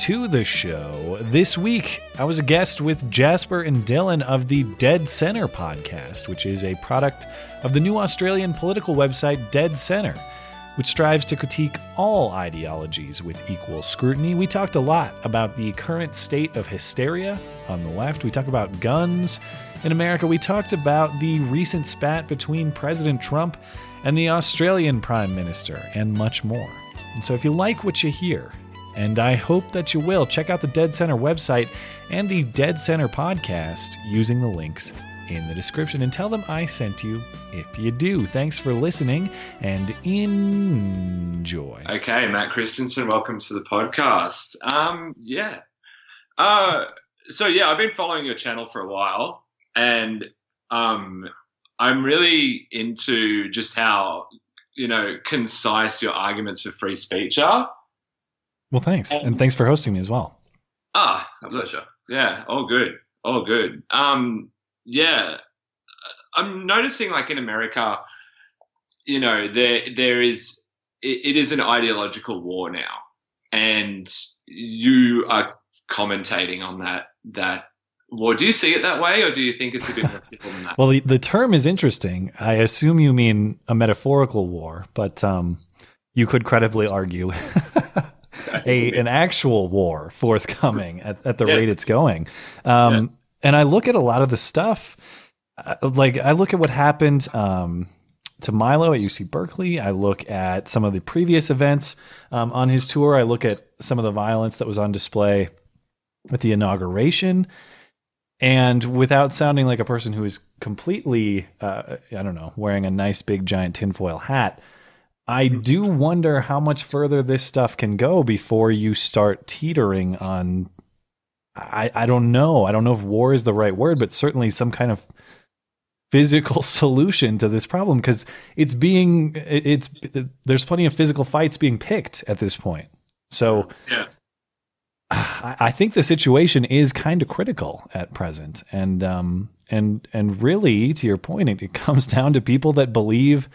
to the show. This week, I was a guest with Jasper and Dylan of the Dead Centre podcast, which is a product of the new Australian political website Dead Centre, which strives to critique all ideologies with equal scrutiny. We talked a lot about the current state of hysteria on the left. We talked about guns in America. We talked about the recent spat between President Trump and the Australian Prime Minister, and much more. And so, if you like what you hear, and I hope that you will, check out the Dead Centre website and the Dead Centre podcast using the links in the description and tell them I sent you if you do. Thanks for listening and enjoy. Okay, Matt Christiansen, welcome to the podcast. Um, yeah. Uh, so yeah, I've been following your channel for a while, and um, I'm really into just how you know concise your arguments for free speech are. Well, thanks. And thanks for hosting me as well. Ah, a pleasure. Yeah, all good. All good. Um, yeah. I'm noticing like in America, you know, there there is it, it is an ideological war now. And you are commentating on that that war. Do you see it that way or do you think it's a bit more simple than that? Well, the, the term is interesting. I assume you mean a metaphorical war, but um, you could credibly argue a an actual war forthcoming at, at the Yes. rate it's going. Um, Yes. And I look at a lot of the stuff, uh, like I look at what happened um, to Milo at UC Berkeley. I look at some of the previous events um, on his tour. I look at some of the violence that was on display at the inauguration. And without sounding like a person who is completely, uh, I don't know, wearing a nice big giant tinfoil hat, I do wonder how much further this stuff can go before you start teetering on. I, I don't know. I don't know if war is the right word, but certainly some kind of physical solution to this problem because it's being it's there's plenty of physical fights being picked at this point. So Yeah. I, I think the situation is kind of critical at present, and um and and really to your point, it, it comes down to people that believe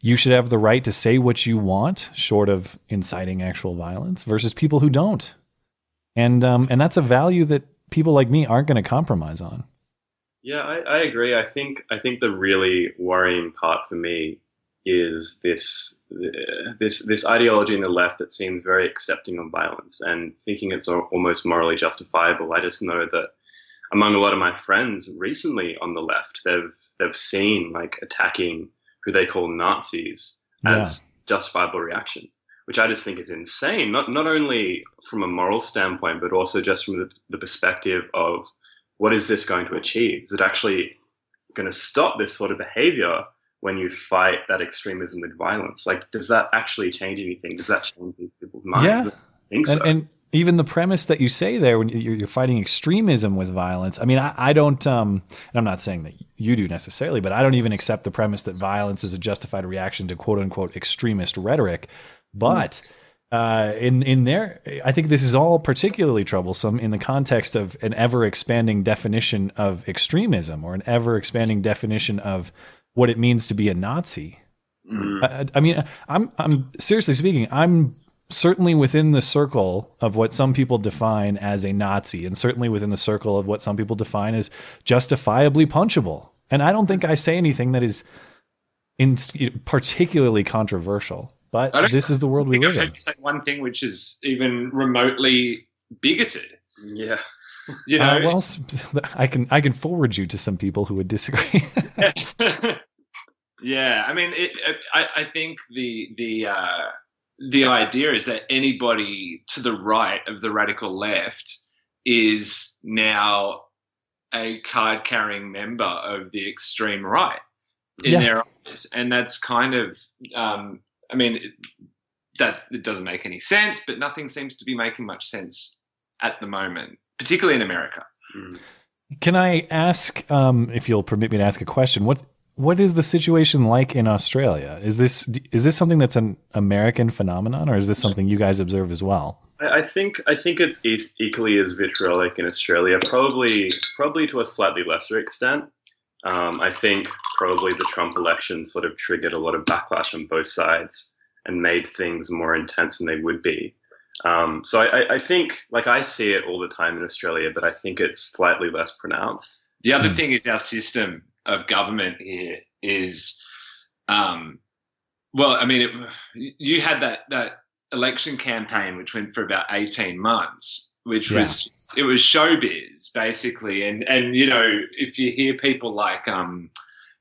you should have the right to say what you want, short of inciting actual violence, versus people who don't, and um and that's a value that people like me aren't going to compromise on. Yeah, I, I agree. I think I think the really worrying part for me is this this this ideology in the left that seems very accepting of violence and thinking it's almost morally justifiable. I just know that among a lot of my friends recently on the left, they've they've seen like attacking who they call Nazis as justifiable reaction, which I just think is insane. Not not only from a moral standpoint, but also just from the, the perspective of what is this going to achieve? Is it actually going to stop this sort of behavior when you fight that extremism with violence? Like, does that actually change anything? Does that change people's minds? Yeah. Think and, so. and even the premise that you say there when you're, you're fighting extremism with violence i mean i, I don't um, and i'm not saying that you do necessarily but i don't even accept the premise that violence is a justified reaction to quote unquote extremist rhetoric but uh, in in there i think this is all particularly troublesome in the context of an ever expanding definition of extremism or an ever expanding definition of what it means to be a nazi Mm. I, I mean, I'm I'm seriously speaking, I'm certainly within the circle of what some people define as a Nazi, and certainly within the circle of what some people define as justifiably punchable. And I don't think I say anything that is in particularly controversial. But this is the world we live in. say one thing which is even remotely bigoted. yeah. You know, Uh, well, s- I can I can forward you to some people who would disagree. yeah, I mean, it, I, I think the the uh, the idea is that anybody to the right of the radical left is now a card carrying member of the extreme right in Yeah. their eyes, and that's kind of, um, I mean, it, that it doesn't make any sense, but nothing seems to be making much sense at the moment, particularly in America. Mm. Can I ask, um, if you'll permit me to ask a question? What what is the situation like in Australia? Is this is this something that's an American phenomenon, or is this something you guys observe as well? I, I think I think it's e- equally as vitriolic in Australia. Probably probably to a slightly lesser extent. Um, I think probably the Trump election sort of triggered a lot of backlash on both sides and made things more intense than they would be. Um, so I, I think, like I see it all the time in Australia, but I think it's slightly less pronounced. The other Mm. thing is our system of government here is, um, well, I mean, it, you had that that election campaign which went for about eighteen months, which Yeah. was it was showbiz basically, and and you know if you hear people like um.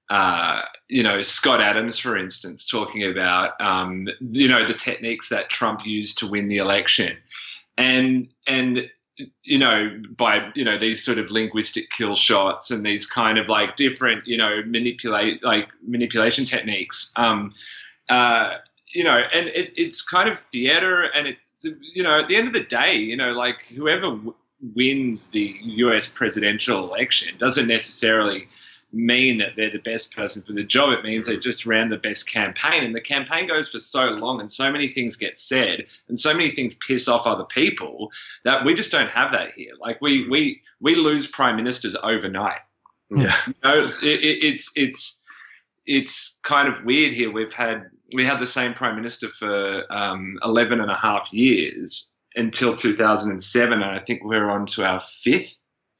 Uh, you know Scott Adams, for instance, talking about um, you know the techniques that Trump used to win the election, and and you know, by you know these sort of linguistic kill shots and these kind of like different, you know, manipulate like manipulation techniques. Um, uh, you know, and it, it's kind of theater, and it's you know, at the end of the day, you know, like whoever w- wins the U.S. presidential election doesn't necessarily mean that they're the best person for the job. It means they just ran the best campaign, and the campaign goes for so long, and so many things get said, and so many things piss off other people that we just don't have that here. Like we we we lose prime ministers overnight. Yeah. You know, it, it, it's it's it's kind of weird here. We've had we had the same prime minister for um, 11 and a half years until 2007, and I think we're on to our fifth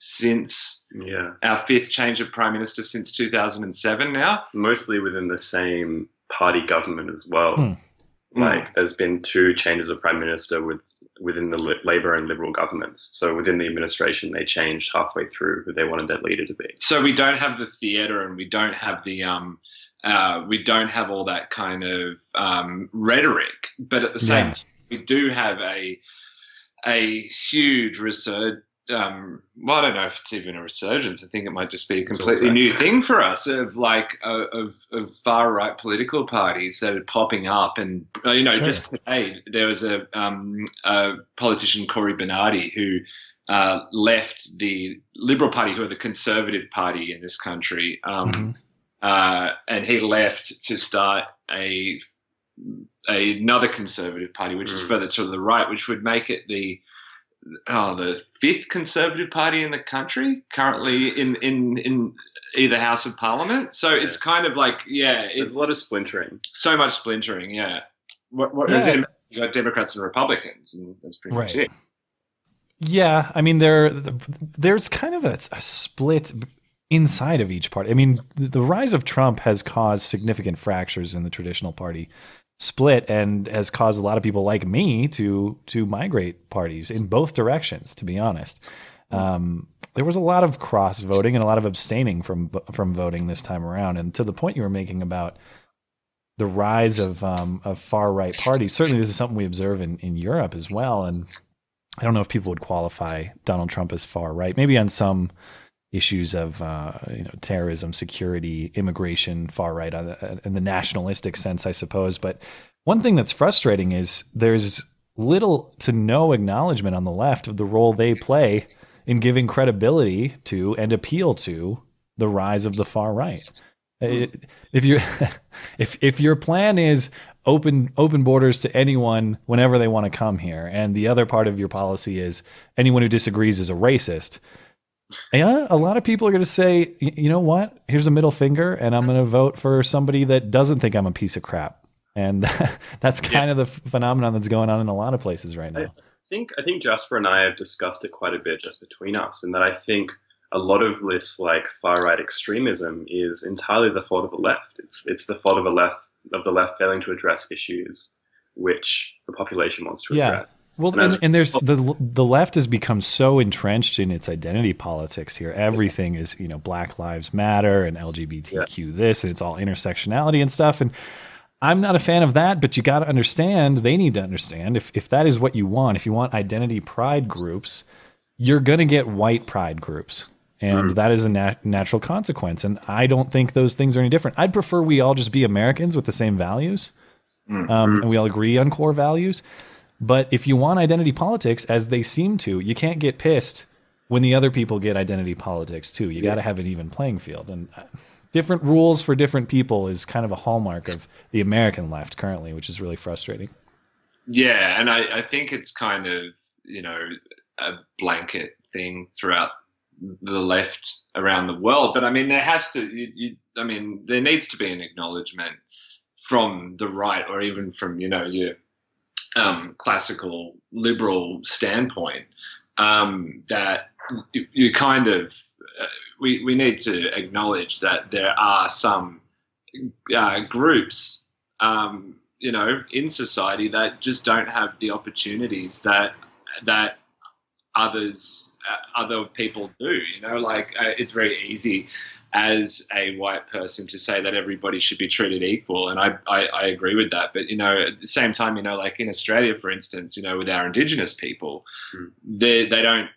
since Yeah. our fifth change of prime minister since 2007 now. Mostly within the same party government as well. Hmm. Like there's been two changes of prime minister with within the Li- Labor and Liberal governments. So within the administration, they changed halfway through who they wanted their leader to be. so we don't have the theater and we don't have the um uh, we don't have all that kind of um, rhetoric but at the same Yeah. time we do have a a huge resurg um, well, I don't know if it's even a resurgence. I think it might just be a completely new thing for us of like uh, of of far right political parties that are popping up, and uh, you know, Sure. just today there was a, um, a politician Cory Bernardi who uh, left the Liberal Party, who are the conservative party in this country, um, Mhm. uh, and he left to start a, another conservative party, which is Mm. further to the right, which would make it the oh, the fifth conservative party in the country currently in in in either house of parliament. So it's kind of like yeah, There's it's a lot of splintering. so much splintering. Yeah, what, what, Yeah. you got Democrats and Republicans, and that's pretty much Right. it. Yeah, I mean there there's kind of a, a split inside of each party. I mean, the the rise of Trump has caused significant fractures in the traditional party split and has caused a lot of people like me to to migrate parties in both directions to be honest. Um, there was a lot of cross voting and a lot of abstaining from from voting this time around and to the point you were making about the rise of um, of far right parties. Certainly, this is something we observe in, in Europe as well. And I don't know if people would qualify Donald Trump as far right. Maybe on some issues of uh, you know terrorism, security, immigration, far right on the, in the nationalistic sense, I suppose. But one thing that's frustrating is there's little to no acknowledgement on the left of the role they play in giving credibility to and appeal to the rise of the far right. Uh, it- if you if if your plan is open open borders to anyone whenever they want to come here, and the other part of your policy is anyone who disagrees is a racist, yeah, a lot of people are going to say, you know what? Here's a middle finger, and I'm going to vote for somebody that doesn't think I'm a piece of crap. And that's kind of the phenomenon that's going on in a lot of places right now. I think I think Jasper and I have discussed it quite a bit just between us, and that I think a lot of this like far right extremism is entirely the fault of the left. It's it's the fault of the left of the left failing to address issues which the population wants to Yeah. Well, And and, there's the the left has become so entrenched in its identity politics here. Everything is you know Black Lives Matter and LGBTQ this, and it's all intersectionality and stuff. And I'm not a fan of that, but you got to understand. They need to understand if if that is what you want. If you want identity pride groups, you're going to get white pride groups. And mm. that is a nat- natural consequence. And I don't think those things are any different. I'd prefer we all just be Americans with the same values mm. um, mm. and we all agree on core values. But if you want identity politics, as they seem to, you can't get pissed when the other people get identity politics too. You got to have an even playing field. And uh, different rules for different people is kind of a hallmark of the American left currently, which is really frustrating. Yeah, and I, I think it's kind of you know a blanket thing throughout the left around the world. But I mean, there has to. You, you, I mean, there needs to be an acknowledgement from the right, or even from you know your um, classical liberal standpoint, um, that you, you, kind of uh, we we need to acknowledge that there are some uh, groups. Um, you know, in society that just don't have the opportunities that that others uh, other people do. You know, like uh, it's very easy as a white person to say that everybody should be treated equal, and I, I, I agree with that. But you know, at the same time, you know, like in Australia, for instance, you know, with our Indigenous people, mm. they they don't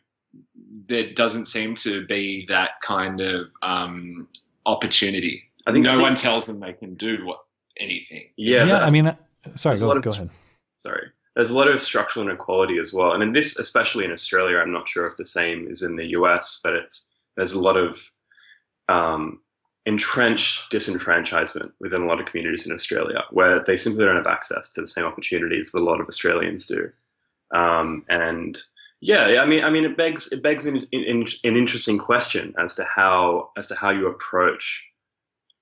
there doesn't seem to be that kind of um, opportunity. I think no I think, one tells them they can do what anything. Yeah, yeah. I mean, uh, sorry, go, go ahead. Sorry, there's a lot of structural inequality as well, and in this, especially in Australia, I'm not sure if the same is in the US, but it's there's a lot of um, entrenched disenfranchisement within a lot of communities in Australia, where they simply don't have access to the same opportunities that a lot of Australians do, um, and yeah, I mean, I mean, it begs it begs an, an, an interesting question as to how as to how you approach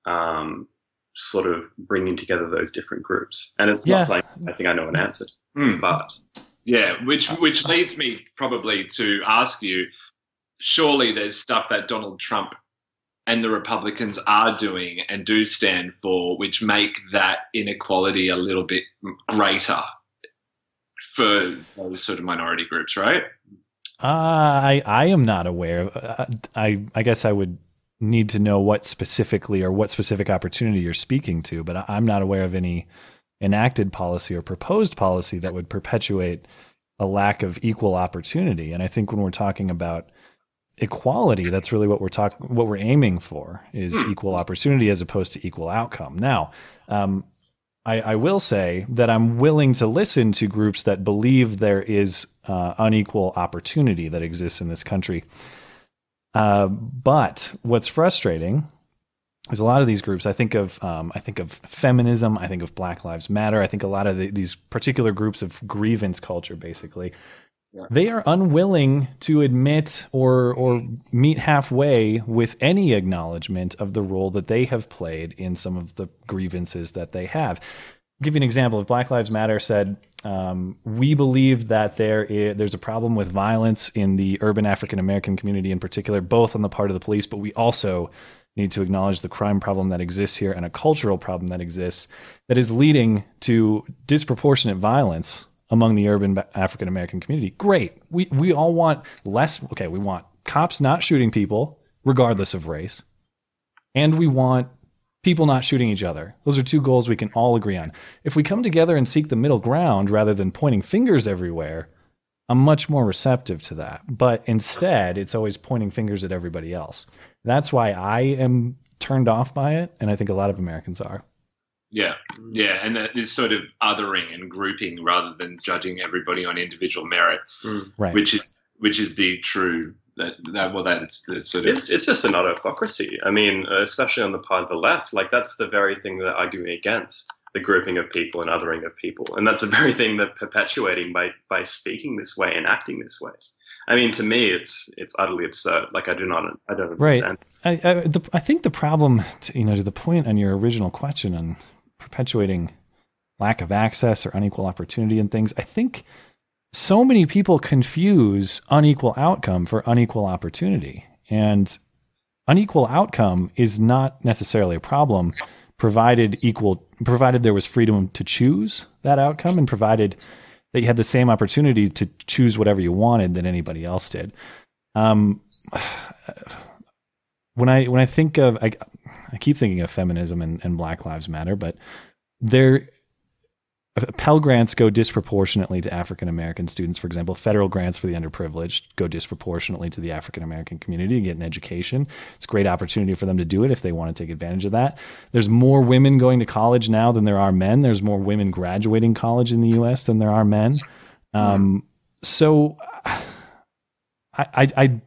um, sort of bringing together those different groups. And it's yeah. not like I think I know an answer, mm. but yeah, which which leads me probably to ask you: Surely there's stuff that Donald Trump and the Republicans are doing and do stand for, which make that inequality a little bit greater for those sort of minority groups, right? Uh, I I am not aware. Uh, I I guess I would need to know what specifically or what specific opportunity you're speaking to, but I'm not aware of any enacted policy or proposed policy that would perpetuate a lack of equal opportunity. And I think when we're talking about equality, that's really what we're talking, what we're aiming for is hmm. equal opportunity as opposed to equal outcome. Now, um, I, I, will say that I'm willing to listen to groups that believe there is uh, unequal opportunity that exists in this country. Uh, but what's frustrating is a lot of these groups. I think of um, I think of feminism. I think of Black Lives Matter. I think a lot of the, these particular groups of grievance culture, basically. They are unwilling to admit or or meet halfway with any acknowledgement of the role that they have played in some of the grievances that they have. I'll give you an example. If Black Lives Matter said, um, we believe that there is, there's a problem with violence in the urban African American community in particular, both on the part of the police, but we also need to acknowledge the crime problem that exists here and a cultural problem that exists that is leading to disproportionate violence among the urban African American community. Great. We we all want less okay, we want cops not shooting people regardless of race. And we want people not shooting each other. Those are two goals we can all agree on. If we come together and seek the middle ground rather than pointing fingers everywhere, I'm much more receptive to that. But instead, it's always pointing fingers at everybody else. That's why I am turned off by it, and I think a lot of Americans are. Yeah, yeah, and this sort of othering and grouping rather than judging everybody on individual merit, mm. right? Which is which is the true that that well that's the sort of it's it's just an autocracy. I mean, especially on the part of the left, like that's the very thing they're arguing against the grouping of people and othering of people, and that's the very thing they're perpetuating by by speaking this way and acting this way. I mean, to me, it's it's utterly absurd. Like I do not, I don't understand. Right. I I, the, I think the problem, to, you know, to the point on your original question on perpetuating lack of access or unequal opportunity and things. I think so many people confuse unequal outcome for unequal opportunity. And unequal outcome is not necessarily a problem provided equal provided there was freedom to choose that outcome and provided that you had the same opportunity to choose whatever you wanted that anybody else did. Um, when I when I think of I, I keep thinking of feminism and, and Black Lives Matter, but there Pell grants go disproportionately to African American students. For example, federal grants for the underprivileged go disproportionately to the African American community to get an education. It's a great opportunity for them to do it if they want to take advantage of that. There's more women going to college now than there are men. There's more women graduating college in the U.S. than there are men. Um, so I, I, I,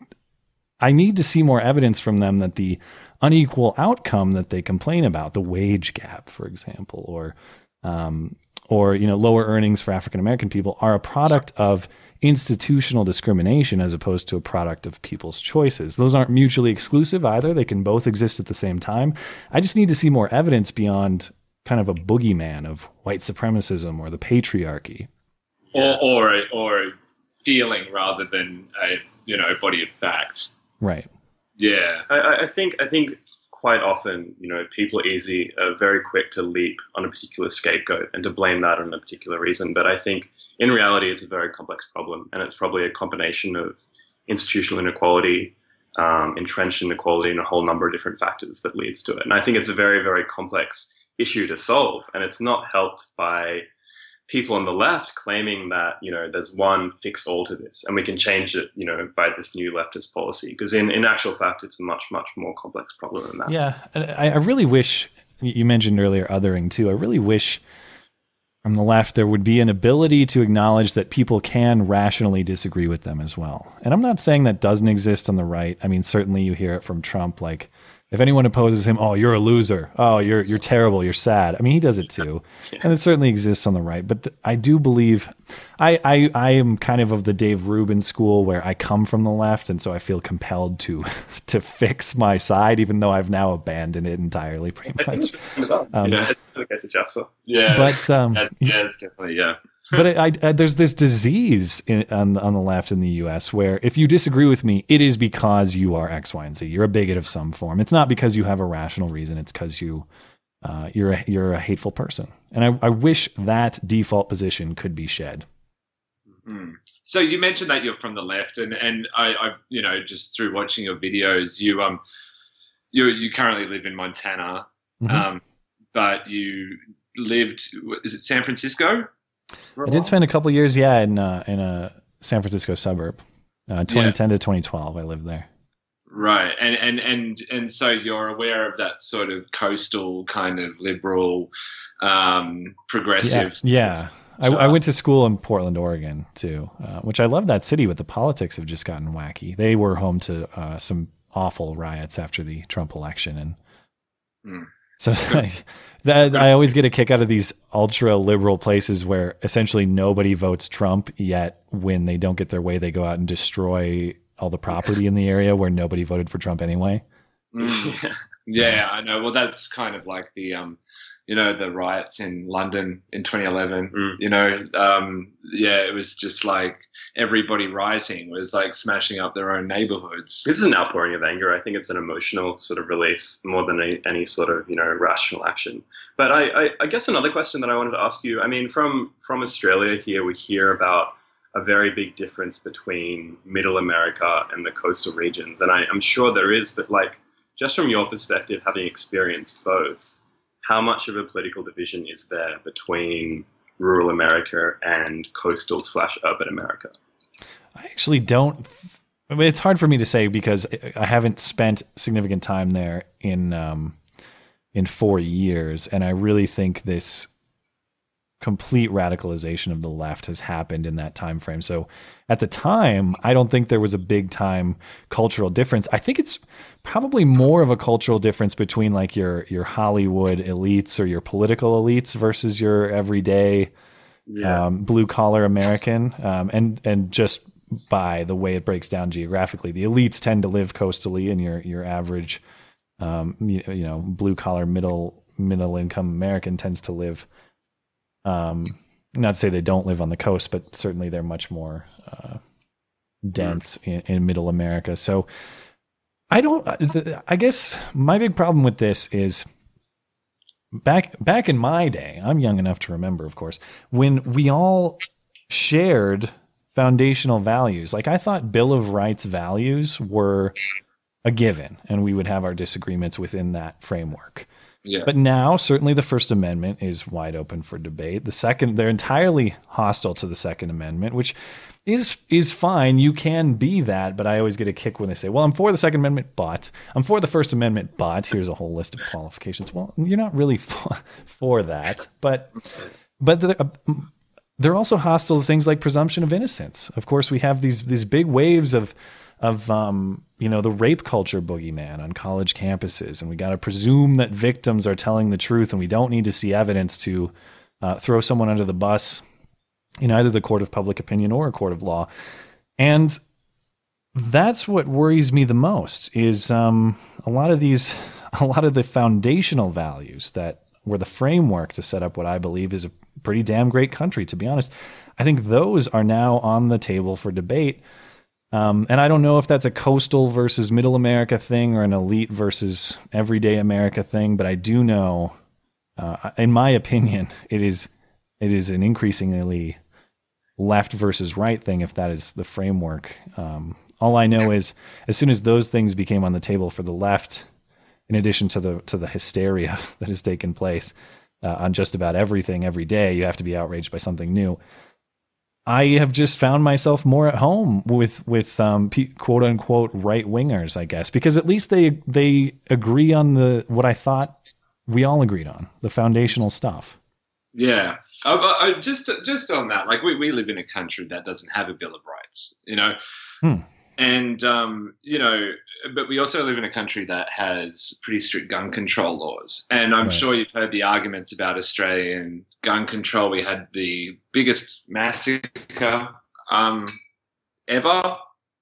I need to see more evidence from them that the unequal outcome that they complain about, the wage gap, for example, or, um, or you know, lower earnings for African American people, are a product of institutional discrimination as opposed to a product of people's choices. Those aren't mutually exclusive either. They can both exist at the same time. I just need to see more evidence beyond kind of a boogeyman of white supremacism or the patriarchy. Or or or feeling rather than a you know body of facts. Right. Yeah. I, I think I think quite often, you know, people easy, are very quick to leap on a particular scapegoat and to blame that on a particular reason. But I think in reality, it's a very complex problem, and it's probably a combination of institutional inequality, um, entrenched inequality, and a whole number of different factors that leads to it. And I think it's a very, very complex issue to solve, and it's not helped by people on the left claiming that you know there's one fix all to this and we can change it you know by this new leftist policy. Because in, in actual fact it's a much much more complex problem than that. Yeah I, I really wish you mentioned earlier othering too. I really wish from the left there would be an ability to acknowledge that people can rationally disagree with them as well. And i'm not saying that doesn't exist on the right. I mean certainly you hear it from trump like if anyone opposes him, oh, you're a loser. Oh, you're you're terrible. You're sad. I mean, he does it too, yeah. and it certainly exists on the right. But th- I do believe, I, I I am kind of of the Dave Rubin school where I come from the left, and so I feel compelled to to fix my side, even though I've now abandoned it entirely. Pretty much. I think it's, um, yeah, it's okay to Jasper. Yeah, but um, yeah, it's definitely yeah but I, I, there's this disease in, on on the left in the U.S. where if you disagree with me, it is because you are X, Y, and Z. You're a bigot of some form. It's not because you have a rational reason. It's because you uh, you're a, you're a hateful person. And I, I wish that default position could be shed. Mm. So you mentioned that you're from the left, and and I, I you know just through watching your videos, you um you you currently live in Montana, mm-hmm. um, but you lived is it San Francisco? I did spend a couple years, yeah, in uh, in a San Francisco suburb. Uh, 2010 yeah. to 2012, I lived there. Right, and and and and so you're aware of that sort of coastal kind of liberal, um, progressive. Yeah, yeah. I, I, went to school in Portland, Oregon, too, uh, which I love that city. But the politics have just gotten wacky. They were home to uh, some awful riots after the Trump election, and mm. so that I always get a kick out of these ultra liberal places where essentially nobody votes Trump yet when they don't get their way they go out and destroy all the property in the area where nobody voted for Trump anyway. Mm. yeah, I know. Well, that's kind of like the um you know the riots in London in 2011. Mm. You know, um, yeah, it was just like everybody rioting was like smashing up their own neighborhoods. This is an outpouring of anger. I think it's an emotional sort of release more than any, any sort of you know rational action. But I, I, I guess another question that I wanted to ask you. I mean, from from Australia here, we hear about a very big difference between Middle America and the coastal regions, and I, I'm sure there is. But like, just from your perspective, having experienced both how much of a political division is there between rural America and coastal slash urban America? I actually don't. I mean, it's hard for me to say because I haven't spent significant time there in um, in four years, and I really think this complete radicalization of the left has happened in that time frame. So at the time, I don't think there was a big time cultural difference. I think it's probably more of a cultural difference between like your your Hollywood elites or your political elites versus your everyday yeah. um, blue collar American, um, and and just by the way it breaks down geographically, the elites tend to live coastally, and your your average, um, you, you know, blue collar middle middle income American tends to live um, not to say they don't live on the coast, but certainly they're much more uh, dense in, in, middle America. So I don't. Uh, I guess my big problem with this is back back in my day. I'm young enough to remember, of course, when we all shared foundational values. Like I thought Bill of Rights values were a given, and we would have our disagreements within that framework. Yeah. But now, certainly, the First Amendment is wide open for debate. The second, they're entirely hostile to the Second Amendment, which is is fine. You can be that, but I always get a kick when they say, "Well, I'm for the Second Amendment, but I'm for the First Amendment, but here's a whole list of qualifications." Well, you're not really for, for that, but but the, uh, they're also hostile to things like presumption of innocence. Of course, we have these these big waves of of um, you know the rape culture boogeyman on college campuses, and we got to presume that victims are telling the truth, and we don't need to see evidence to uh, throw someone under the bus in either the court of public opinion or a court of law. And that's what worries me the most is um, a lot of these a lot of the foundational values that were the framework to set up what I believe is a pretty damn great country, to be honest. I think those are now on the table for debate. Um, and I don't know if that's a coastal versus middle America thing or an elite versus everyday America thing, but I do know, uh, in my opinion, it is it is an increasingly left versus right thing if that is the framework. Um, all I know is as soon as those things became on the table for the left, in addition to the to the hysteria that has taken place uh, on just about everything every day, you have to be outraged by something new. I have just found myself more at home with with um, quote unquote right wingers, I guess, because at least they they agree on the what I thought we all agreed on the foundational stuff. Yeah, uh, just just on that, like we, we live in a country that doesn't have a bill of rights, you know. Hmm and um, you know, but we also live in a country that has pretty strict gun control laws, and I'm right. sure you've heard the arguments about Australian gun control. We had the biggest massacre um, ever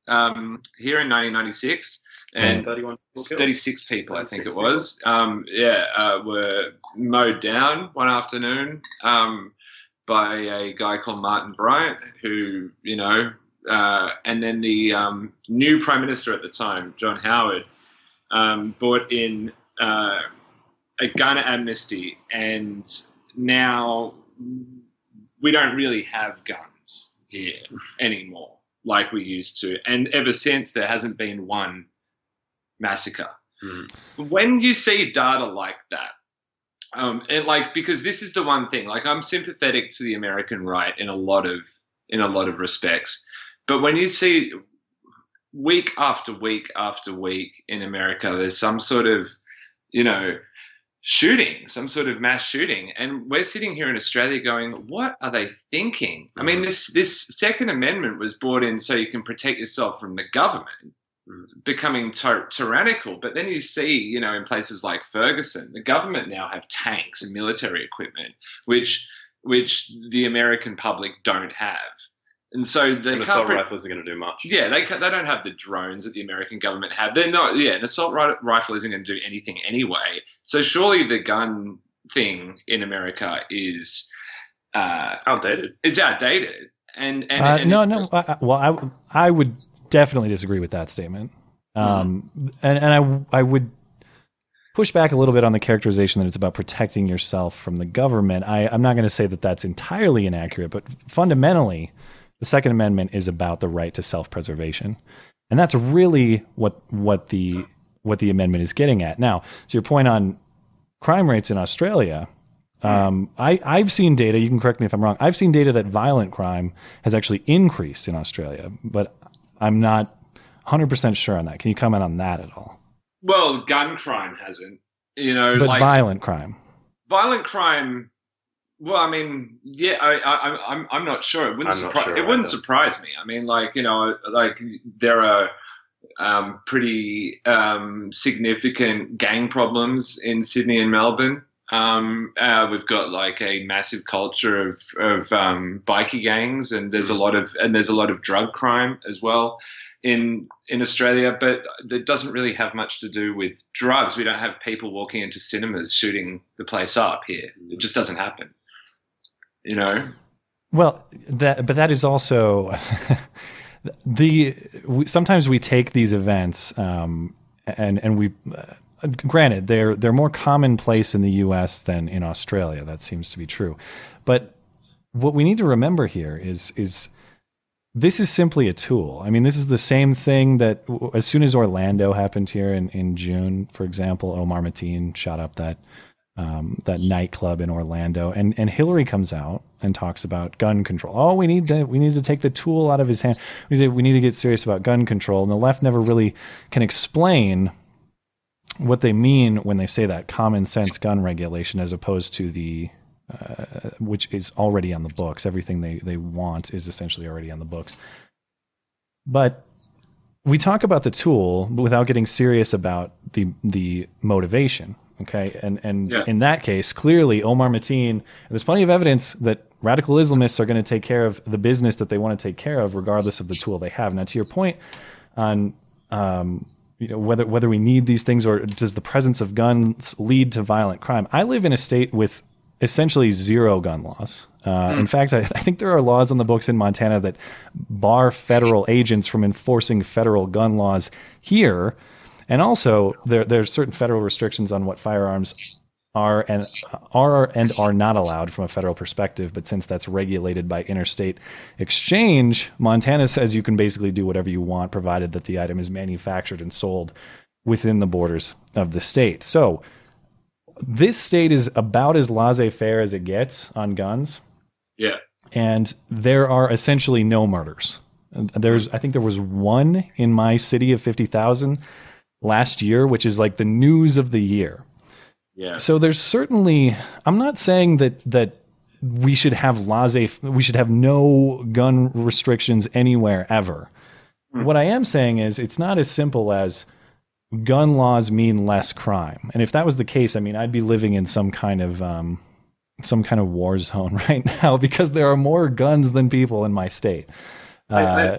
um, here in 1996, and 31 36 people, I think it was. Um, yeah, uh, were mowed down one afternoon um, by a guy called Martin Bryant, who you know uh, and then the um, new prime minister at the time, John Howard, um, brought in uh, a gun amnesty, and now we don't really have guns here anymore like we used to. And ever since, there hasn't been one massacre. Mm. When you see data like that, um, and like because this is the one thing, like I'm sympathetic to the American right in a lot of in a lot of respects but when you see week after week after week in America, there's some sort of, you know, shooting, some sort of mass shooting, and we're sitting here in Australia going, "What are they thinking?" I mean, mm. this this Second Amendment was brought in so you can protect yourself from the government mm. becoming ty- tyrannical. But then you see, you know, in places like Ferguson, the government now have tanks and military equipment, which which the American public don't have. And so the assault pre- isn't going to do much. Yeah, they they don't have the drones that the American government have. They're not. Yeah, an assault rifle isn't going to do anything anyway. So surely the gun thing in America is uh, outdated. It's outdated. And, and, uh, and no, no. I, well, I I would definitely disagree with that statement. Um, mm-hmm. and and I I would push back a little bit on the characterization that it's about protecting yourself from the government. I, I'm not going to say that that's entirely inaccurate, but fundamentally, the Second Amendment is about the right to self-preservation, and that's really what what the what the amendment is getting at. Now, to your point on crime rates in Australia, um, I, I've seen data. You can correct me if I'm wrong. I've seen data that violent crime has actually increased in Australia, but I'm not 100 percent sure on that. Can you comment on that at all? Well, gun crime hasn't. You know, but like, violent crime. Violent crime well, I mean, yeah, I, I, I'm, I'm not sure. It wouldn't, surpri- sure it wouldn't surprise me. I mean, like you know, like there are um, pretty um, significant gang problems in Sydney and Melbourne. Um, uh, we've got like a massive culture of, of um, bikie gangs, and there's a mm. lot of and there's a lot of drug crime as well in in Australia. But it doesn't really have much to do with drugs. We don't have people walking into cinemas shooting the place up here. It just doesn't happen you know. Well, that but that is also the we, sometimes we take these events um, and and we uh, granted they're they're more commonplace in the U.S. than in Australia. That seems to be true, but what we need to remember here is is this is simply a tool. I mean, this is the same thing that as soon as Orlando happened here in, in June, for example, Omar Mateen shot up that um, that nightclub in Orlando, and and Hillary comes out and talks about gun control. Oh, we need to we need to take the tool out of his hand. We need to, we need to get serious about gun control. And the left never really can explain what they mean when they say that common sense gun regulation, as opposed to the uh, which is already on the books. Everything they they want is essentially already on the books. But we talk about the tool without getting serious about the the motivation. Okay, and and Yeah. in that case, clearly Omar Mateen, there's plenty of evidence that radical Islamists are going to take care of the business that they want to take care of, regardless of the tool they have. Now, to your point on um, you know whether whether we need these things or does the presence of guns lead to violent crime? I live in a state with essentially zero gun laws. Uh, In fact, I, I think there are laws on the books in Montana that bar federal agents from enforcing federal gun laws here, and also there are certain federal restrictions on what firearms are and are and are not allowed from a federal perspective. But since that's regulated by interstate exchange, Montana says you can basically do whatever you want, provided that the item is manufactured and sold within the borders of the state. So this state is about as laissez-faire as it gets on guns Yeah. and there are essentially no murders. There's, I think there was one in my city of 50,000 last year, which is like the news of the year. Yeah. So there's certainly, I'm not saying that, that we should have laissez, we should have no gun restrictions anywhere ever. What I am saying is it's not as simple as gun laws mean less crime. And if that was the case, I mean, I'd be living in some kind of, um, some kind of war zone right now because there are more guns than people in my state. Uh,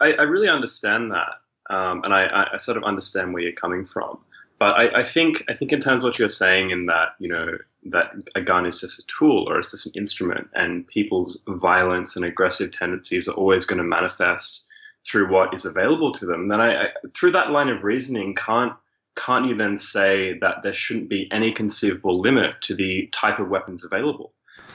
I, I, I really understand that, um, and I, I- sort of understand where you're coming from. But I, I think I think in terms of what you're saying, in that you know that a gun is just a tool or it's just an instrument, and people's violence and aggressive tendencies are always going to manifest through what is available to them. Then I, I through that line of reasoning, can't can't you then say that there shouldn't be any conceivable limit to the type of weapons available?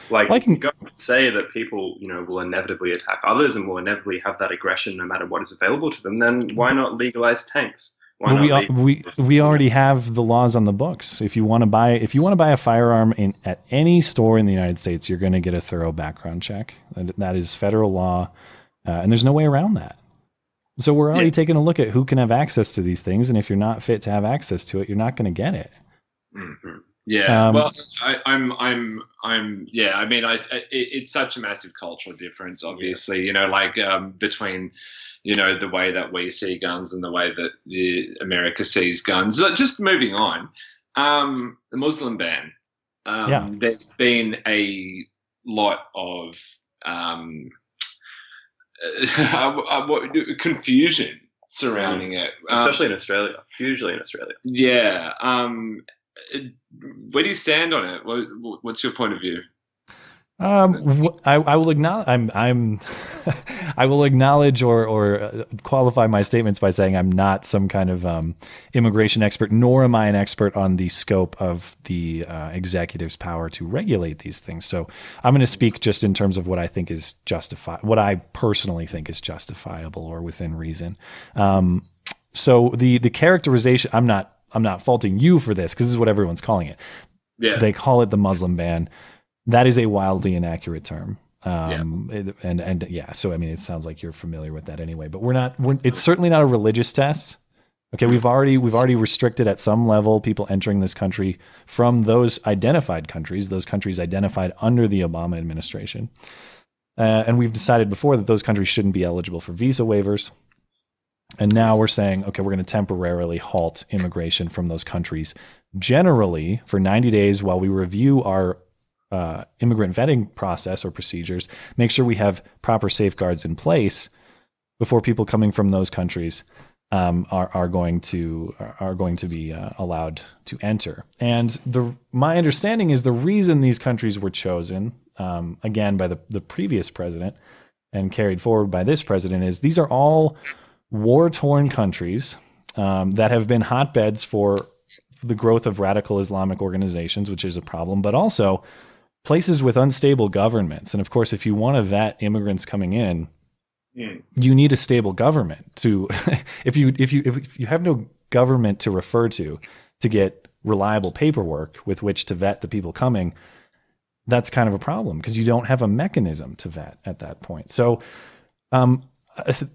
Like, I can- go say that people, you know, will inevitably attack others and will inevitably have that aggression no matter what is available to them. Then why not legalize tanks? Why But we, legalize we we already have the laws on the books. If you want to buy if you want to buy a firearm in at any store in the United States, you're going to get a thorough background check. And that is federal law, uh, and there's no way around that. So we're already Yeah. taking a look at who can have access to these things, and if you're not fit to have access to it, you're not going to get it. Mhm. Yeah. Um, well, I, I'm, I'm, I'm. Yeah. I mean, I, I it, it's such a massive cultural difference. Obviously, you know, like um, between, you know, the way that we see guns and the way that the America sees guns. So just moving on, um, the Muslim ban. Um, Yeah. There's been a lot of um, uh, confusion surrounding it, Um, Especially in Australia, hugely in Australia. yeah. Um, uh, where do you stand on it? What, what's your point of view? Um, I, I will acknowledge. I'm. I'm. I will acknowledge or or uh, qualify my statements by saying I'm not some kind of um, immigration expert, nor am I an expert on the scope of the uh, executive's power to regulate these things. So I'm going to speak just in terms of what I think is justified, what I personally think is justifiable or within reason. Um, so the the characterization, I'm not. I'm not faulting you for this because this is what everyone's calling it Yeah. they call it the Muslim ban. That is a wildly inaccurate term. Um, it- and and yeah, so I mean, it sounds like you're familiar with that anyway. But we're not. We're, it's certainly not a religious test. Okay, we've already we've already restricted at some level people entering this country from those identified countries, those countries identified under the Obama administration, uh, and we've decided before that those countries shouldn't be eligible for visa waivers. And now we're saying, okay, we're going to temporarily halt immigration from those countries generally for 90 days while we review our uh, immigrant vetting process or procedures, make sure we have proper safeguards in place before people coming from those countries um, are are going to are going to be uh, allowed to enter. And the my understanding is the reason these countries were chosen um, again by the the previous president and carried forward by this president is these are all war torn countries um, that have been hotbeds for the growth of radical Islamic organizations, which is a problem, but also places with unstable governments. And of course, if you want to vet immigrants coming in, Mm. you need a stable government to if you if you if you have no government to refer to to get reliable paperwork with which to vet the people coming that's kind of a problem because you don't have a mechanism to vet at that point so um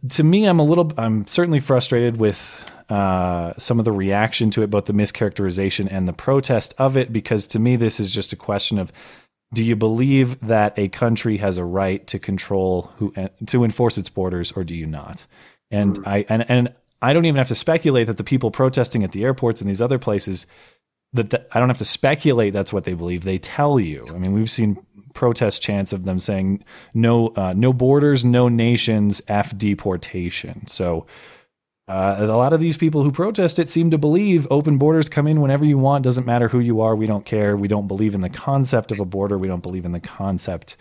to me i'm a little i'm certainly frustrated with uh, some of the reaction to it both the mischaracterization and the protest of it because to me this is just a question of do you believe that a country has a right to control who to enforce its borders or do you not? And mm. i and, and i don't even have to speculate that the people protesting at the airports and these other places that the, i don't have to speculate that's what they believe. They tell you. I mean we've seen protest chants of them saying no uh, no borders no nations f deportation so uh, a lot of these people who protest it seem to believe open borders come in whenever you want. Doesn't matter who you are. We don't care. We don't believe in the concept of a border. We don't believe in the concept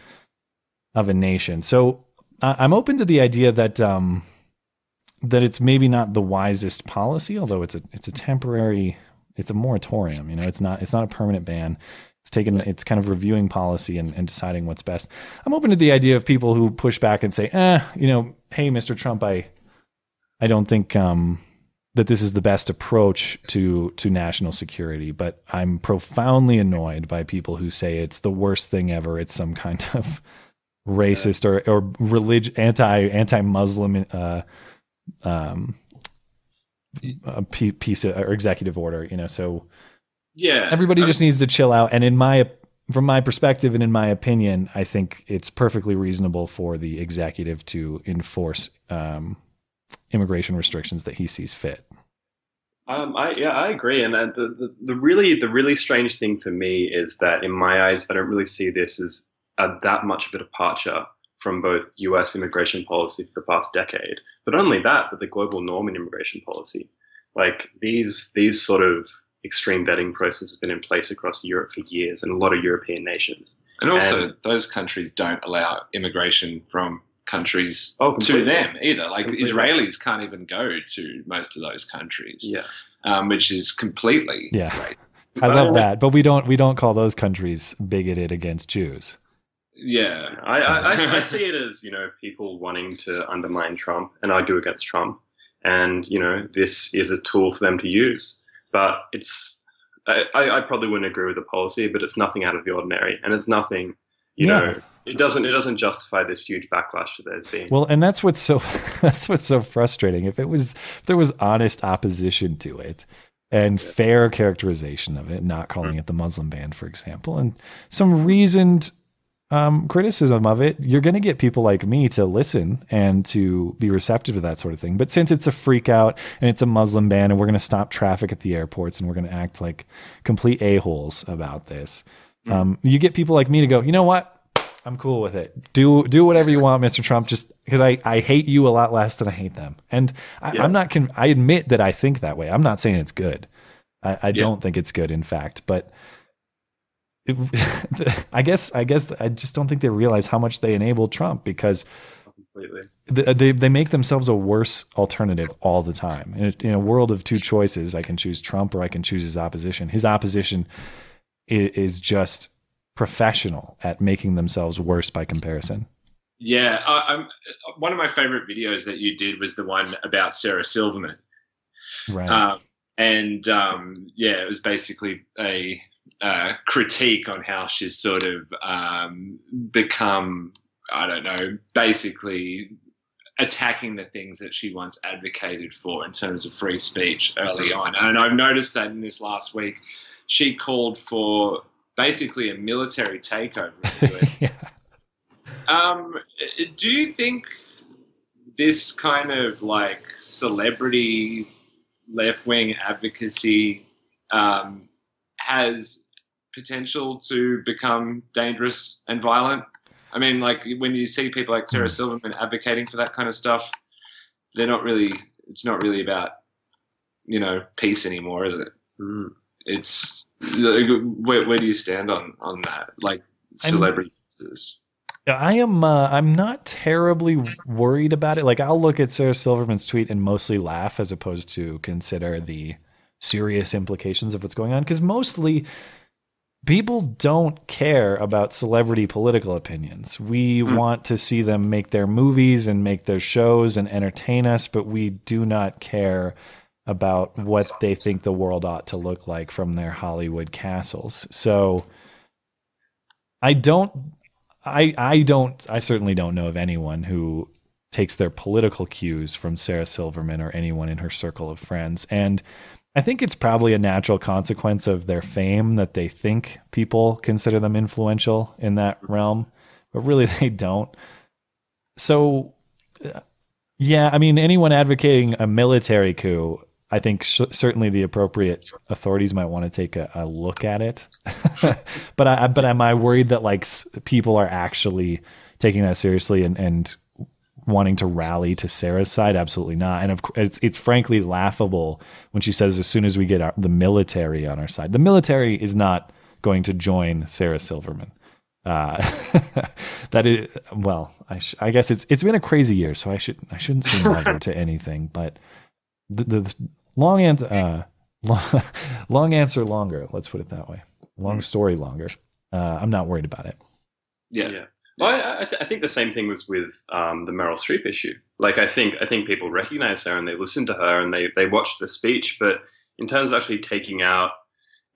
of a nation. So I'm open to the idea that um, that it's maybe not the wisest policy, although it's a it's a temporary, it's a moratorium. You know, it's not it's not a permanent ban. It's taken it's kind of reviewing policy and, and deciding what's best. I'm open to the idea of people who push back and say, eh, you know, hey, Mr. Trump, I I don't think um, that this is the best approach to to national security, but I'm profoundly annoyed by people who say it's the worst thing ever. It's some kind of racist or or religion anti anti Muslim uh, um, piece of, or executive order. You know, so yeah, everybody just needs to chill out. And in my from my perspective and in my opinion, I think it's perfectly reasonable for the executive to enforce um, immigration restrictions that he sees fit. Um, I, yeah, I agree. And uh, the, the, the, really the really strange thing for me is that in my eyes, I don't really see this as that much of a departure from both U.S. immigration policy for the past decade, but only that, but the global norm in immigration policy. Like these these sort of extreme vetting process has been in place across Europe for years, and a lot of European nations. And also, and, those countries don't allow immigration from countries oh, to them either. Like completely. Israelis can't even go to most of those countries. Yeah. Um, which is completely yeah. Great. I love that, but we don't we don't call those countries bigoted against Jews. Yeah, I, I, I see it as you know people wanting to undermine Trump and argue against Trump, and you know this is a tool for them to use. But it's I, I probably wouldn't agree with the policy, but it's nothing out of the ordinary, and it's nothing you yeah. know it doesn't it doesn't justify this huge backlash that there's been well and that's what's so that's what's so frustrating if it was if there was honest opposition to it and fair characterization of it not calling mm-hmm. it the muslim ban for example and some reasoned um, criticism of it you're going to get people like me to listen and to be receptive to that sort of thing but since it's a freak out and it's a muslim ban and we're going to stop traffic at the airports and we're going to act like complete a-holes about this mm-hmm. um, you get people like me to go you know what I'm cool with it. Do do whatever you want, Mr. Trump. Just because I, I hate you a lot less than I hate them, and I, am not. Con- I admit that I think that way. I'm not saying it's good. I, I yeah. don't think it's good, in fact. But I guess I guess I just don't think they realize how much they enable Trump because Completely. they they make themselves a worse alternative all the time. In a, in a world of two choices, I can choose Trump or I can choose his opposition. His opposition is, is just professional at making themselves worse by comparison. Yeah, I, one of my favorite videos that you did was the one about Sarah Silverman. Right. Um, and um, yeah, it was basically a uh, critique on how she's sort of um, become, I don't know, basically attacking the things that she once advocated for in terms of free speech early on. And I've noticed that in this last week, she called for basically a military takeover. yeah. Um, do you think this kind of like celebrity left wing advocacy um, has potential to become dangerous and violent? I mean, like when you see people like Sarah hmm. Silverman advocating for that kind of stuff, they're not really. It's not really about you know peace anymore, is it? Mm it's where, where do you stand on on that? Like celebrities. I am. Uh, I'm not terribly worried about it. Like I'll look at Sarah Silverman's tweet and mostly laugh, as opposed to consider the serious implications of what's going on. Because mostly, people don't care about celebrity political opinions. We mm. want to see them make their movies and make their shows and entertain us, but we do not care about what they think the world ought to look like from their Hollywood castles. So I don't I I don't I certainly don't know of anyone who takes their political cues from Sarah Silverman or anyone in her circle of friends. And I think it's probably a natural consequence of their fame that they think people consider them influential in that realm, but really they don't. So, uh, yeah, I mean, anyone advocating a military coup, I think sh- certainly the appropriate authorities might want to take a, a look at it. but I, but am I worried that like s- people are actually taking that seriously and, and wanting to rally to Sarah's side? Absolutely not. And of course, it's it's frankly laughable when she says, "As soon as we get our, the military on our side, the military is not going to join Sarah Silverman." Uh, that is well, I, sh- I guess it's it's been a crazy year, so I should I shouldn't seem levered to anything. But the, the long answer, uh, long, long answer, longer. Let's put it that way. Long story, longer. Uh, I'm not worried about it. Yeah. Yeah. Well, I, I, th- I think the same thing was with um, the Meryl Streep issue. Like, I think I think people recognize her and they listen to her and they they watch the speech, but in terms of actually taking out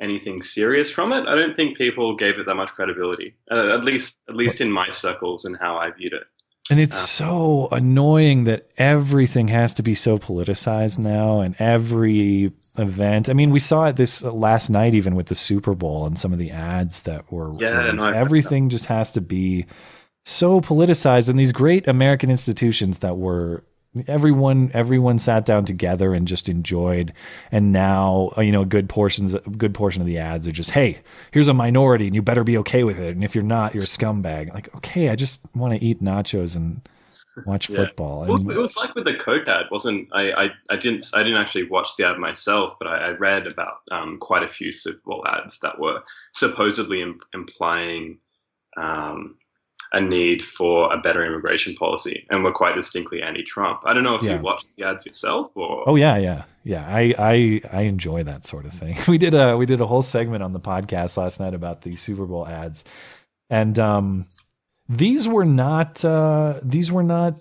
anything serious from it, I don't think people gave it that much credibility. Uh, at least at least in my circles and how I viewed it. And it's Uh, so annoying that everything has to be so politicized now and every event. I mean, we saw it this last night, even with the Super Bowl and some of the ads that were Yeah, no, everything just has to be so politicized. And these great American institutions that were everyone everyone sat down together and just enjoyed and now uh, you know good portions a good portion of the ads are just hey here's a minority and you better be okay with it and if you're not you're a scumbag like okay i just want to eat nachos and watch Yeah. football Well, and it was like with the Coke ad, wasn't I? I, I didn't I didn't actually watch the ad myself, but I, I read about um, quite a few Super Bowl ads that were supposedly im- implying um, a need for a better immigration policy and were quite distinctly anti-Trump. I don't know if Yeah. you watched the ads yourself or. Oh yeah, yeah, yeah. I, I I enjoy that sort of thing. We did a we did a whole segment on the podcast last night about the Super Bowl ads, and um, these were not uh, these were not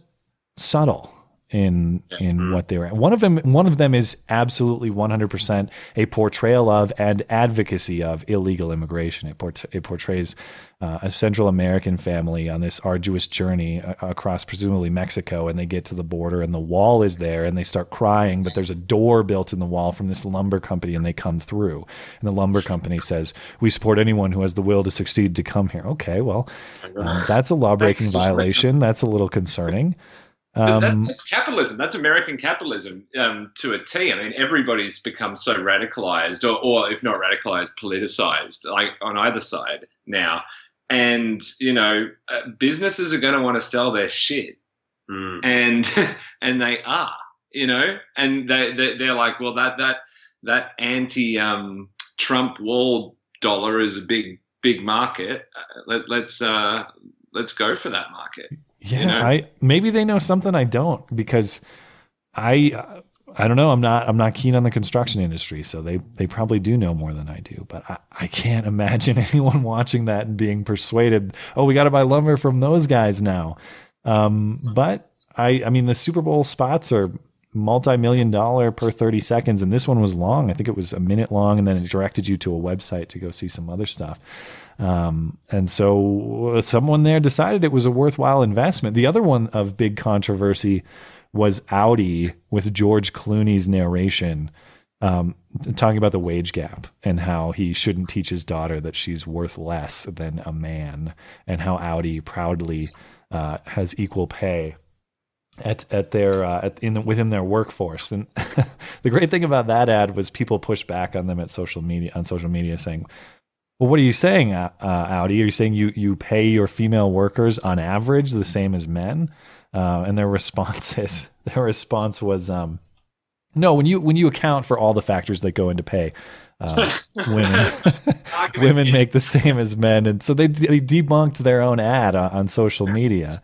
subtle in in Mhm. what they were. One of them one of them is absolutely one hundred percent a portrayal of and advocacy of illegal immigration. It, port- it portrays uh, a Central American family on this arduous journey a- across presumably Mexico, and they get to the border, and the wall is there, and they start crying, but there's a door built in the wall from this lumber company, and they come through, and the lumber company says, "We support anyone who has the will to succeed to come here." Okay, well, um, that's a law-breaking violation. That's a little concerning. Um, that, that's capitalism. That's American capitalism um, to a T. I mean, everybody's become so radicalized, or, or if not radicalized, politicized, like on either side now. And you know, uh, businesses are going to want to sell their shit, Mm. and and they are, you know, and they, they they're like, well, that that that anti um, Trump wall dollar is a big big market. Uh, let, let's uh, let's go for that market. Yeah, you know? I maybe they know something I don't because I I don't know. I'm not I'm not keen on the construction industry, so they they probably do know more than I do. But I, I can't imagine anyone watching that and being persuaded. Oh, we got to buy lumber from those guys now. Um, but I I mean the Super Bowl spots are multi-million dollar per 30 seconds and this one was long i think it was a minute long and then it directed you to a website to go see some other stuff um, and so someone there decided it was a worthwhile investment. The other one of big controversy was Audi with George Clooney's narration, um, talking about the wage gap and how he shouldn't teach his daughter that she's worth less than a man, and how Audi proudly uh, has equal pay at at their uh, at, in the, within their workforce. And the great thing about that ad was people pushed back on them at social media on social media saying, well, what are you saying, uh, uh, Audi? Are you saying you you pay your female workers on average the same as men? Uh, and their response is their response was, um, no. When you when you account for all the factors that go into pay, uh, women women make the same as men, and so they, they debunked their own ad on, on social media.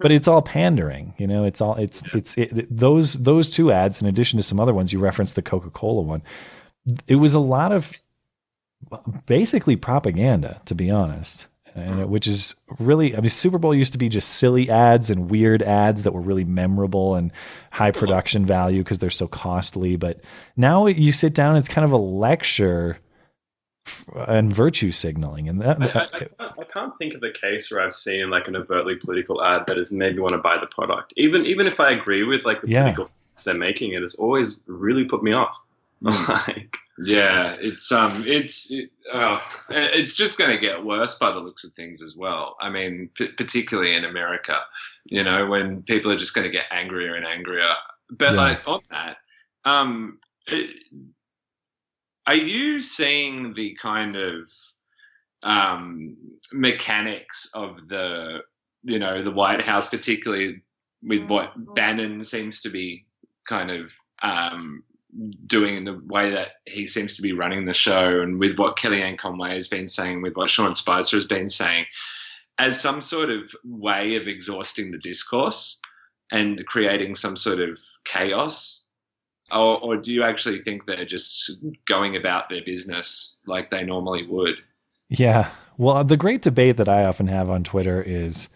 But it's all pandering, you know. It's all it's it's it, those those two ads, in addition to some other ones. You referenced the Coca Cola one. It was a lot of basically propaganda, to be honest. And it, which is really, I mean, Super Bowl used to be just silly ads and weird ads that were really memorable and high production value because they're so costly. But now you sit down, it's kind of a lecture and virtue signaling. And that, I, I, I, can't, I can't think of a case where I've seen like an overtly political ad that has made me want to buy the product. Even even if I agree with like the Yeah. political sense they're making, it has always really put me off. Mm. like, Yeah, it's um, it's it, uh, it's just going to get worse by the looks of things as well. I mean, p- particularly in America, you know, when people are just going to get angrier and angrier. But Yeah. like on that, um, it, are you seeing the kind of um mechanics of the you know the White House, particularly with what Bannon seems to be kind of um doing in the way that he seems to be running the show and with what Kellyanne Conway has been saying, with what Sean Spicer has been saying, as some sort of way of exhausting the discourse and creating some sort of chaos? Or, or do you actually think they're just going about their business like they normally would? Yeah. Well, the great debate that I often have on Twitter is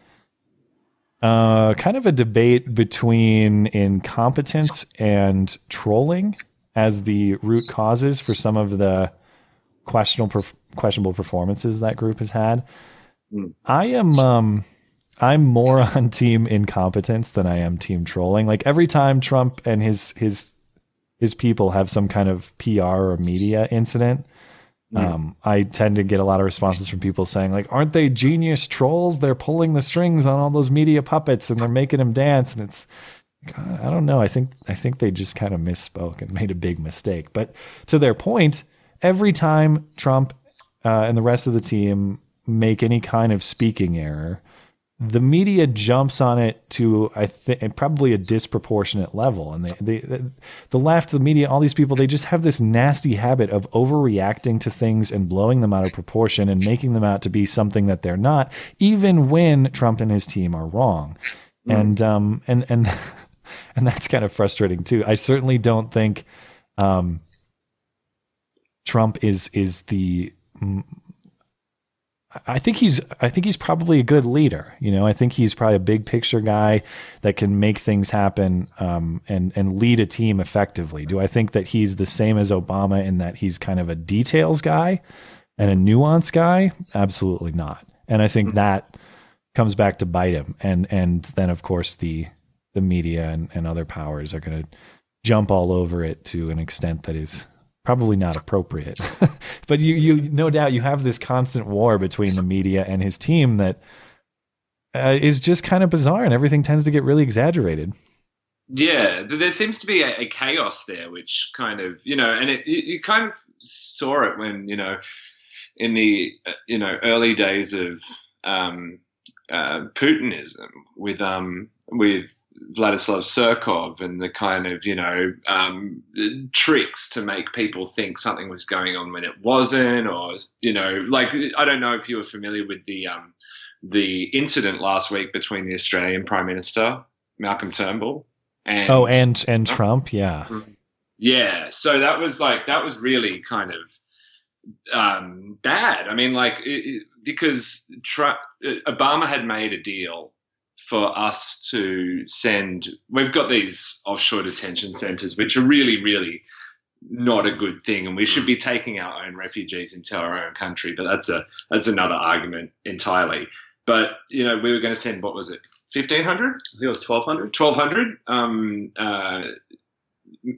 uh, kind of a debate between incompetence and trolling as the root causes for some of the questionable questionable performances that group has had. Mm. I am um I'm more on team incompetence than I am team trolling. Like every time Trump and his his his people have some kind of PR or media incident, um, I tend to get a lot of responses from people saying like, "Aren't they genius trolls? They're pulling the strings on all those media puppets and they're making them dance." And it's, I don't know. I think I think they just kind of misspoke and made a big mistake. But to their point, every time Trump uh, and the rest of the team make any kind of speaking error, the media jumps on it to I think probably a disproportionate level, and they, they, the the left, the media, all these people, they just have this nasty habit of overreacting to things and blowing them out of proportion and making them out to be something that they're not, even when Trump and his team are wrong, and um and and and that's kind of frustrating too. I certainly don't think um Trump is is the I think he's I think he's probably a good leader. You know, I think he's probably a big picture guy that can make things happen um, and and lead a team effectively. Do I think that he's the same as Obama in that he's kind of a details guy and a nuance guy? Absolutely not. And I think that comes back to bite him. And and then of course the the media and, and other powers are going to jump all over it to an extent that is probably not appropriate. but you, you, no doubt, you have this constant war between the media and his team that uh, is just kind of bizarre, and everything tends to get really exaggerated. Yeah, there seems to be a, a chaos there, which kind of you know, and it, you, you kind of saw it when you know, in the uh, you know early days of um, uh, Putinism with um with Vladislav Surkov and the kind of you know um, tricks to make people think something was going on when it wasn't, or you know, like I don't know if you were familiar with the um, the incident last week between the Australian Prime Minister Malcolm Turnbull and oh, and and Trump, yeah, yeah. So that was like that was really kind of um, bad. I mean, like it, because Trump, Obama had made a deal for us to send. We've got these offshore detention centers, which are really, really not a good thing, and we should be taking our own refugees into our own country. But that's a that's another argument entirely. But you know, we were going to send what was it, fifteen hundred? I think it was twelve hundred. Twelve hundred. Um, uh,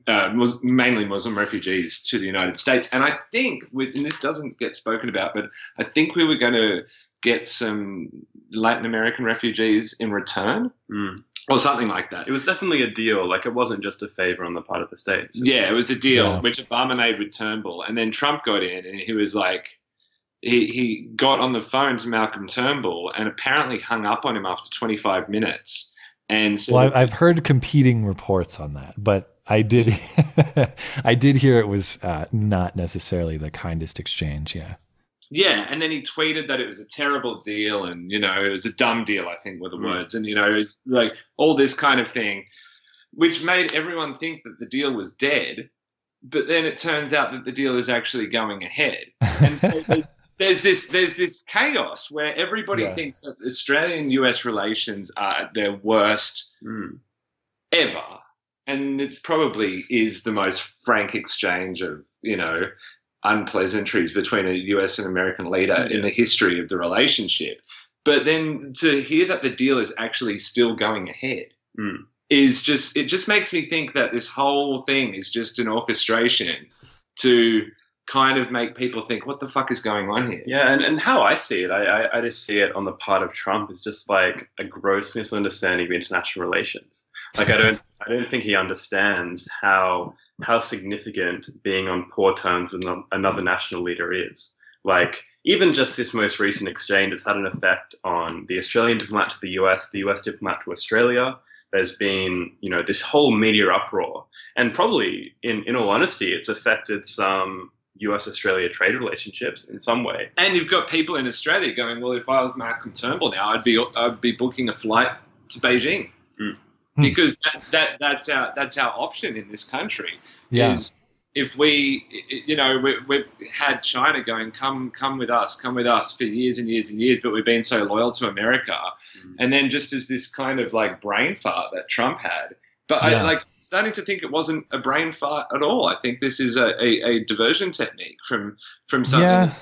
uh, mainly Muslim refugees to the United States, and I think with and this doesn't get spoken about, but I think we were going to get some Latin American refugees in return, Mm. or something like that. It was definitely a deal. Like it wasn't just a favor on the part of the states. Yeah, it was a deal Yeah. which Obama made with Turnbull, and then Trump got in, and he was like, he he got on the phone to Malcolm Turnbull, and apparently hung up on him after 25 minutes, and said, Well, I've, I've heard competing reports on that, but I did, I did hear it was uh, not necessarily the kindest exchange. Yeah, Yeah, and then he tweeted that it was a terrible deal, and you know it was a dumb deal. I think were the Mm. words, and you know it was like all this kind of thing, which made everyone think that the deal was dead. But then it turns out that the deal is actually going ahead, and so there's- there's this there's this chaos where everybody Yeah. thinks that Australian-U.S. relations are at their worst Mm. ever. And it probably is the most frank exchange of, you know, unpleasantries between a US and American leader in the history of the relationship. But then to hear that the deal is actually still going ahead, Mm. is just it just makes me think that this whole thing is just an orchestration to kind of make people think, what the fuck is going on here? Yeah, and, and how I see it, I, I, I just see it on the part of Trump is just like a gross misunderstanding of international relations. Like I don't I don't think he understands how how significant being on poor terms with another national leader is. Like even just this most recent exchange has had an effect on the Australian diplomat to the US, the US diplomat to Australia. There's been, you know, this whole media uproar, and probably, in in all honesty, it's affected some US Australia trade relationships in some way. And you've got people in Australia going, well, if I was Malcolm Turnbull now, I'd be I'd be booking a flight to Beijing. Mm. Because that, that that's our that's our option in this country. Yeah. Is if we, you know, we, we've had China going, come, come with us, come with us for years and years and years, but we've been so loyal to America. Mm. And then just as this kind of like brain fart that Trump had, but yeah. I like starting to think it wasn't a brain fart at all. I think this is a, a, a diversion technique from from something yeah.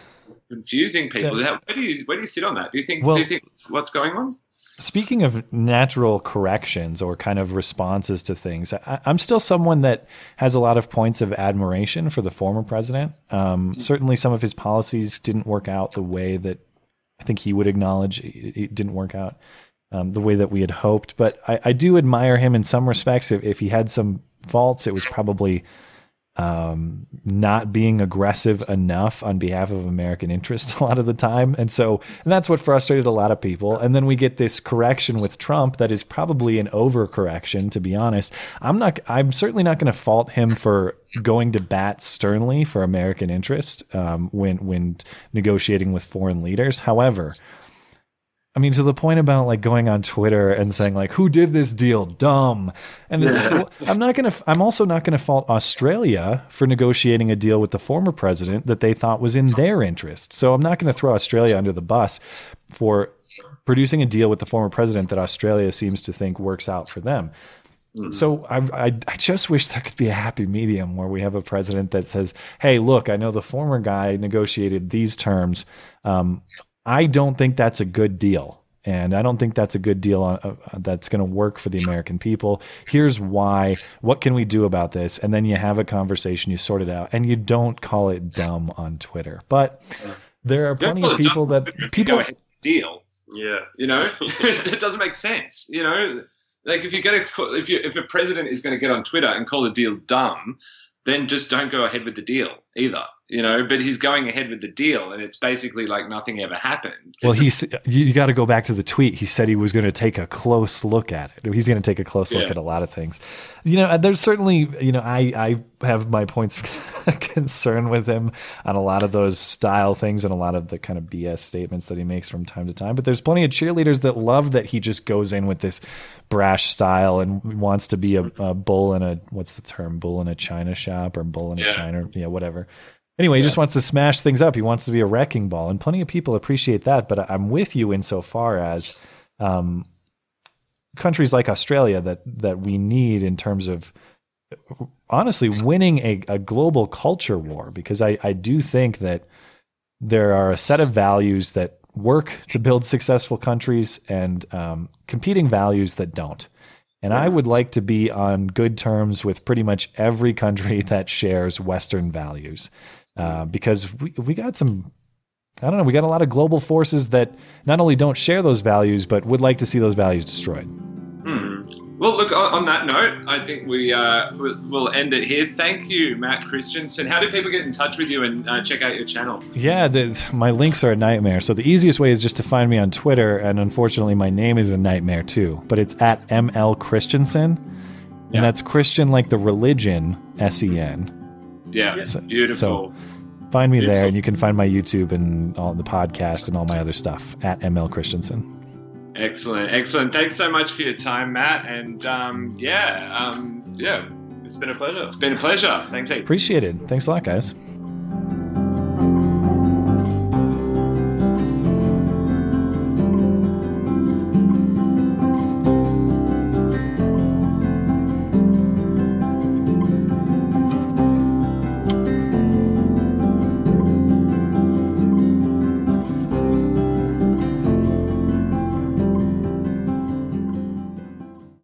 confusing people. Yeah. Where do you where do you sit on that? Do you think well, do you think what's going on? Speaking of natural corrections or kind of responses to things, I, am still someone that has a lot of points of admiration for the former president. Um, certainly, some of his policies didn't work out the way that I think he would acknowledge it didn't work out um, the way that we had hoped. But I, I, do admire him in some respects. If, if he had some faults, it was probably um, not being aggressive enough on behalf of American interests a lot of the time. And so and that's what frustrated a lot of people. And then we get this correction with Trump that is probably an overcorrection, to be honest. I'm not I'm certainly not going to fault him for going to bat sternly for American interest um, when when negotiating with foreign leaders. However, I mean, to the point about like going on Twitter and saying like, "Who did this deal? Dumb." And well, I'm not gonna. I'm also not gonna fault Australia for negotiating a deal with the former president that they thought was in their interest. So I'm not gonna throw Australia under the bus for producing a deal with the former president that Australia seems to think works out for them. Mm-hmm. So I, I, I just wish there could be a happy medium where we have a president that says, "Hey, look, I know the former guy negotiated these terms. Um, I don't think that's a good deal. And I don't think that's a good deal on, uh, that's going to work for the American people. Here's why. What can we do about this? And then you have a conversation, you sort it out, and you don't call it dumb on Twitter. But there are plenty of people that people deal. Yeah, you know that doesn't make sense. You know, like if you get a, if you if a president is going to get on Twitter and call the deal dumb, then just don't go ahead with the deal either you know but he's going ahead with the deal and it's basically like nothing ever happened. Well he's you got to go back to the tweet. He said he was going to take a close look at it. He's going to take a close look at a lot of things. You know there's certainly you know i i have my points of concern with him on a lot of those style things and a lot of the kind of bs statements that he makes from time to time but there's plenty of cheerleaders that love that he just goes in with this brash style and wants to be a, a bull in a what's the term? Bull in a china shop or bull in a yeah. china yeah whatever Anyway, he just wants to smash things up. He wants to be a wrecking ball, and plenty of people appreciate that. But I'm with you insofar as um, countries like Australia that that we need in terms of honestly winning a, a global culture war, because I, I do think that there are a set of values that work to build successful countries and um, competing values that don't. And I would like to be on good terms with pretty much every country that shares Western values. Uh, because we we got some I don't know, we got a lot of global forces that not only don't share those values, but would like to see those values destroyed. Hmm. Well, look, on that note, I think we uh, will end it here. Thank you, Matt Christiansen. How do people get in touch with you and uh, check out your channel? Yeah, the, my links are a nightmare. So the easiest way is just to find me on Twitter, and unfortunately, my name is a nightmare too. But it's at ML Christiansen, and yeah. that's Christian like the religion, S E N. Yeah, so, beautiful. So find me beautiful. there, and you can find my YouTube and all the podcast and all my other stuff at ML Christiansen. Excellent, excellent. Thanks so much for your time, Matt. And um, yeah, um, yeah, it's been a pleasure. It's been a pleasure. Thanks, Appreciate it. Thanks a lot, guys.